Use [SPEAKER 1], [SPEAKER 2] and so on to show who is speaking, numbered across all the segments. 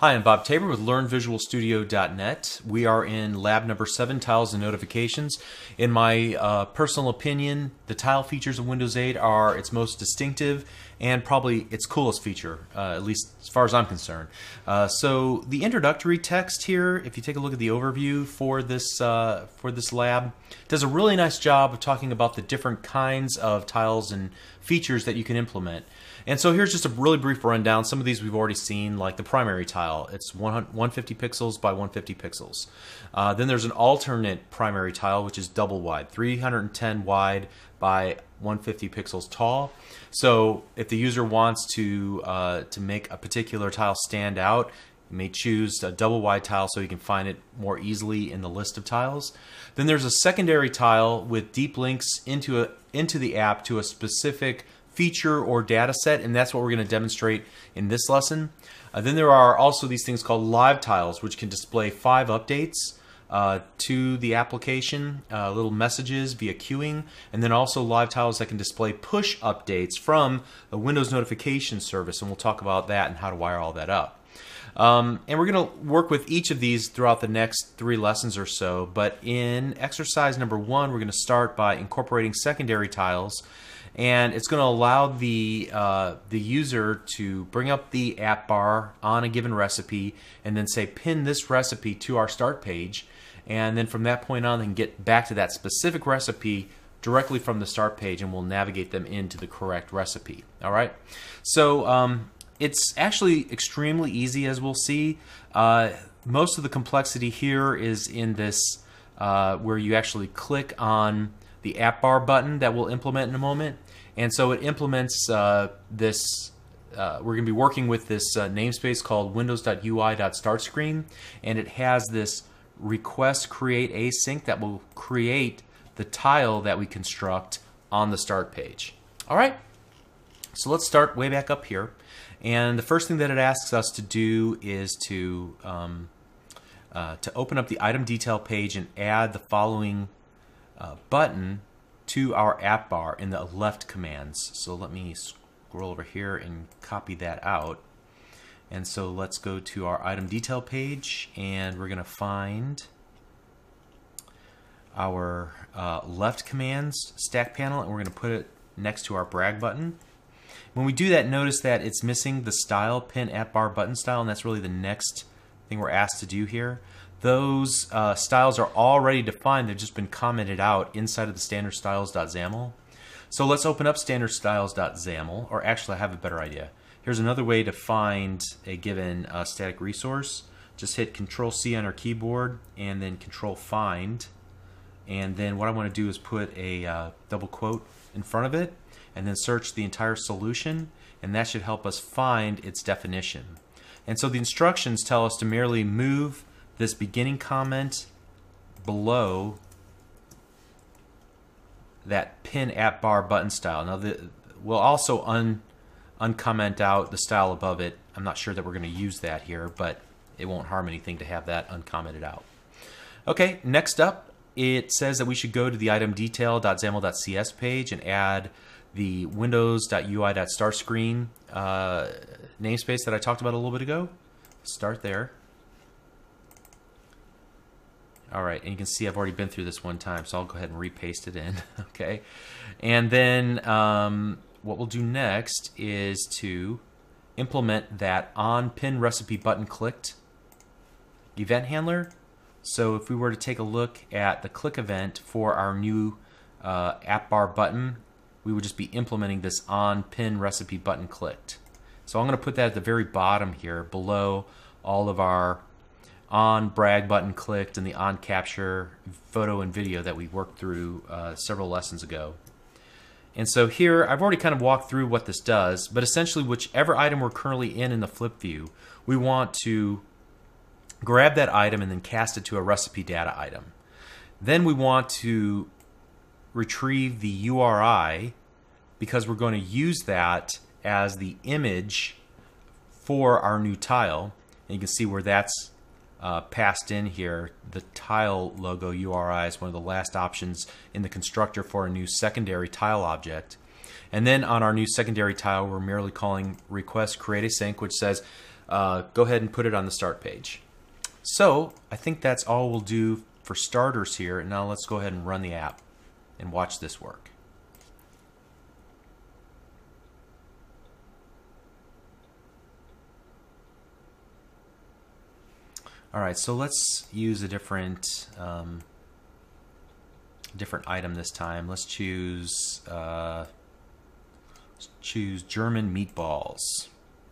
[SPEAKER 1] Hi, I'm Bob Tabor with LearnVisualStudio.net. We are in lab number seven, tiles and notifications. In my uh, personal opinion, the tile features of Windows 8 are its most distinctive and probably its coolest feature, uh, at least as far as I'm concerned. Uh, so the introductory text here, if you take a look at the overview for this uh, for this lab, does a really nice job of talking about the different kinds of tiles and features that you can implement. And so here's just a really brief rundown. Some of these we've already seen, like the primary tile. It's 150 pixels by 150 pixels. Uh, then there's an alternate primary tile, which is double wide, 310 wide by 150 pixels tall. So if the user wants to uh, to make a particular tile stand out, you may choose a double wide tile so you can find it more easily in the list of tiles. Then there's a secondary tile with deep links into a, into the app to a specific feature or data set, and that's what we're going to demonstrate in this lesson. Uh, then there are also these things called live tiles, which can display five updates uh, to the application, uh, little messages via queuing, and then also live tiles that can display push updates from the Windows notification service, and we'll talk about that and how to wire all that up. Um, and we're going to work with each of these throughout the next three lessons or so. But in exercise number one, we're going to start by incorporating secondary tiles and it's going to allow the uh, the user to bring up the app bar on a given recipe and then say pin this recipe to our start page. And then from that point on they can get back to that specific recipe directly from the start page and we'll navigate them into the correct recipe. All right? So um, it's actually extremely easy as we'll see. Uh, most of the complexity here is in this uh, where you actually click on the app bar button that we'll implement in a moment. And so it implements uh, this. Uh, we're going to be working with this uh, namespace called windows.ui.startScreen, and it has this request create async that will create the tile that we construct on the start page. All right, so let's start way back up here. And the first thing that it asks us to do is to um, uh, to open up the item detail page and add the following uh, button to our app bar in the left commands. So let me scroll over here and copy that out. And so let's go to our item detail page and we're going to find our uh, left commands stack panel and we're going to put it next to our brag button. When we do that, notice that it's missing the style pin app bar button style, and that's really the next thing we're asked to do here those uh, styles are already defined. They've just been commented out inside of the standard styles.xaml. So let's open up standard styles.xaml, or actually I have a better idea. Here's another way to find a given uh, static resource. Just hit Control C on our keyboard and then Control Find. And then what I want to do is put a uh, double quote in front of it and then search the entire solution and that should help us find its definition. And so the instructions tell us to merely move this beginning comment below that pin app bar button style. Now, the, we'll also un uncomment out the style above it. I'm not sure that we're going to use that here, but it won't harm anything to have that uncommented out. Okay, next up, it says that we should go to the item detail.xaml.cs page and add the windows.ui.startScreen uh, namespace that I talked about a little bit ago. Start there. All right, and you can see I've already been through this one time, so I'll go ahead and repaste it in, okay? And then um, what we'll do next is to implement that on pin recipe button clicked event handler. So if we were to take a look at the click event for our new uh, app bar button, we would just be implementing this on pin recipe button clicked. So I'm going to put that at the very bottom here below all of our on brag button clicked and the on capture photo and video that we worked through uh, several lessons ago. And so here, I've already kind of walked through what this does, but essentially whichever item we're currently in in the flip view, we want to grab that item and then cast it to a recipe data item. Then we want to retrieve the URI because we're going to use that as the image for our new tile. And you can see where that's uh, passed in here, the tile logo URI is one of the last options in the constructor for a new secondary tile object. And then on our new secondary tile, we're merely calling request create async, which says uh, go ahead and put it on the start page. So I think that's all we'll do for starters here. Now let's go ahead and run the app and watch this work. All right, so let's use a different um, different item this time. Let's choose uh, choose German meatballs.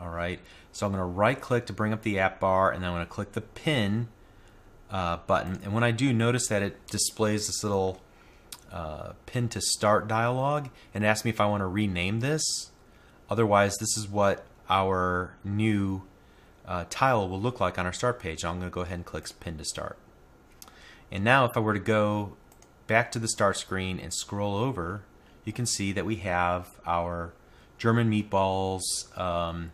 [SPEAKER 1] All right, so I'm going to right click to bring up the app bar, and then I'm going to click the pin uh, button. And when I do, notice that it displays this little uh, pin to start dialog and asks me if I want to rename this. Otherwise, this is what our new uh, tile will look like on our start page. I'm going to go ahead and click pin to start. And now if I were to go back to the start screen and scroll over, you can see that we have our German meatballs, um,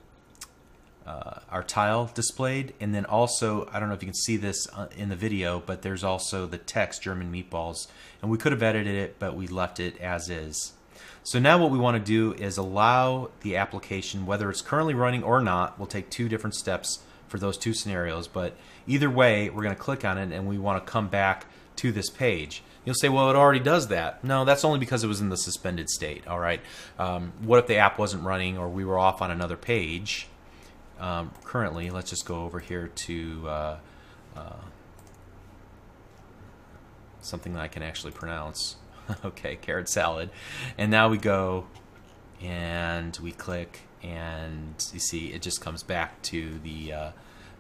[SPEAKER 1] uh, our tile displayed, and then also, I don't know if you can see this uh, in the video, but there's also the text German meatballs. And we could have edited it, but we left it as is. So now what we want to do is allow the application, whether it's currently running or not, we'll take two different steps for those two scenarios, but either way, we're going to click on it and we want to come back to this page. You'll say, well, it already does that. No, that's only because it was in the suspended state, all right? Um, what if the app wasn't running or we were off on another page? Um, currently, let's just go over here to uh, uh, something that I can actually pronounce. okay, carrot salad. And now we go and we click and you see it just comes back to the uh,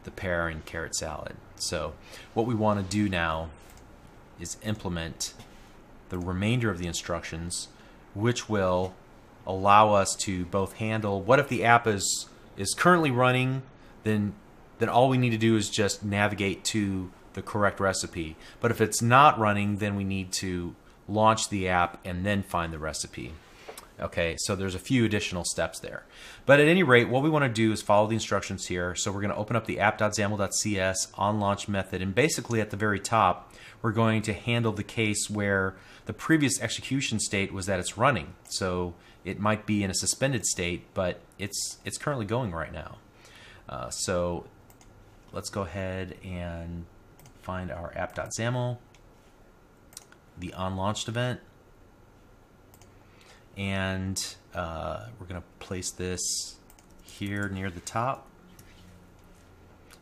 [SPEAKER 1] the pear and carrot salad. So what we want to do now is implement the remainder of the instructions which will allow us to both handle what if the app is is currently running then then all we need to do is just navigate to the correct recipe but if it's not running then we need to launch the app, and then find the recipe. Okay, so there's a few additional steps there. But at any rate, what we want to do is follow the instructions here. So we're going to open up the app.xaml.cs on launch method, and basically at the very top, we're going to handle the case where the previous execution state was that it's running. So it might be in a suspended state, but it's it's currently going right now. Uh, so let's go ahead and find our app.xaml the OnLaunched event. And uh, we're going to place this here near the top.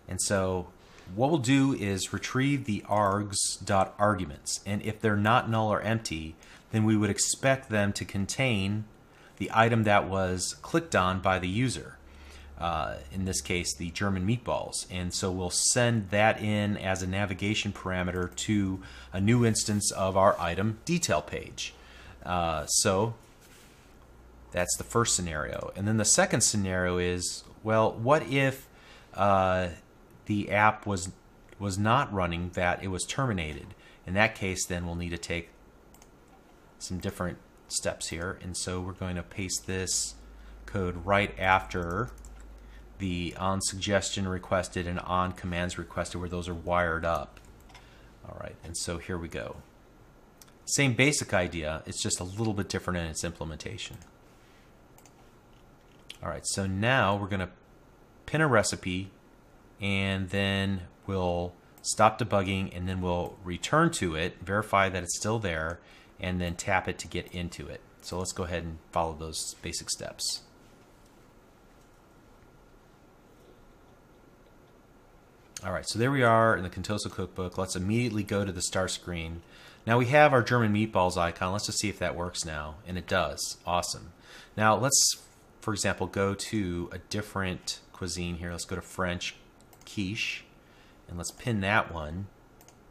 [SPEAKER 1] And so what we'll do is retrieve the args.arguments. And if they're not null or empty, then we would expect them to contain the item that was clicked on by the user uh, in this case, the German meatballs. And so we'll send that in as a navigation parameter to a new instance of our item detail page. Uh, so that's the first scenario. And then the second scenario is, well, what if uh, the app was was not running, that it was terminated? In that case, then we'll need to take some different steps here. And so we're going to paste this code right after the on suggestion requested and on commands requested where those are wired up. All right, and so here we go. Same basic idea, it's just a little bit different in its implementation. All right, so now we're going to pin a recipe and then we'll stop debugging and then we'll return to it, verify that it's still there, and then tap it to get into it. So let's go ahead and follow those basic steps. All right, so there we are in the Contoso cookbook. Let's immediately go to the start screen. Now we have our German meatballs icon. Let's just see if that works now. And it does. Awesome. Now let's, for example, go to a different cuisine here. Let's go to French quiche. And let's pin that one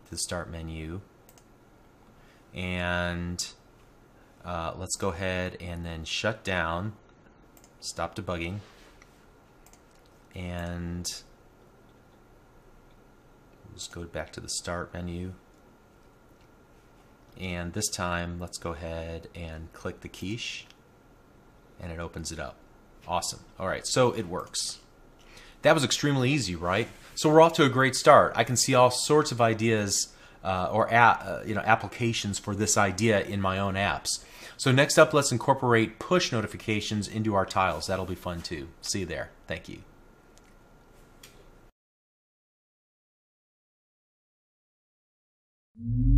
[SPEAKER 1] to the start menu. And uh, let's go ahead and then shut down, stop debugging. And Let's go back to the start menu. And this time, let's go ahead and click the quiche and it opens it up. Awesome. All right, so it works. That was extremely easy, right? So we're off to a great start. I can see all sorts of ideas uh, or uh, you know applications for this idea in my own apps. So next up, let's incorporate push notifications into our tiles. That'll be fun too. See you there. Thank you.
[SPEAKER 2] You